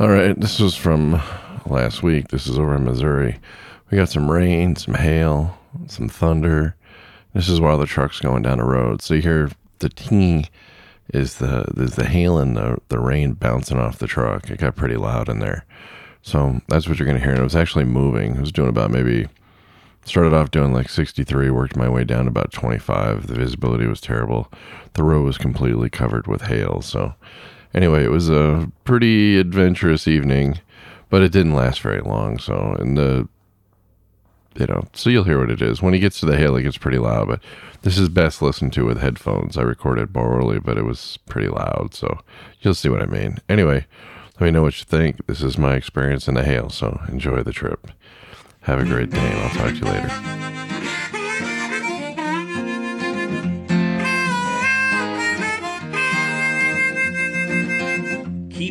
All right, this was from last week. This is over in Missouri. We got some rain, some hail, some thunder. This is while the truck's going down the road. So you hear the ting is the is the hail and the, the rain bouncing off the truck. It got pretty loud in there. So that's what you're gonna hear. And it was actually moving. It was doing about maybe started off doing like 63, worked my way down about 25. The visibility was terrible. The road was completely covered with hail. So anyway, it was a pretty adventurous evening, but it didn't last very long. So and the you know, so you'll hear what it is. When he gets to the hail, it gets pretty loud, but this is best listened to with headphones. I recorded early, but it was pretty loud, so you'll see what I mean. Anyway, let me know what you think. This is my experience in the hail, so enjoy the trip. Have a great day, and I'll talk to you later.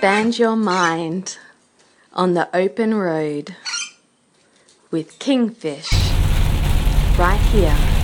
Expand your mind on the open road with Kingfish right here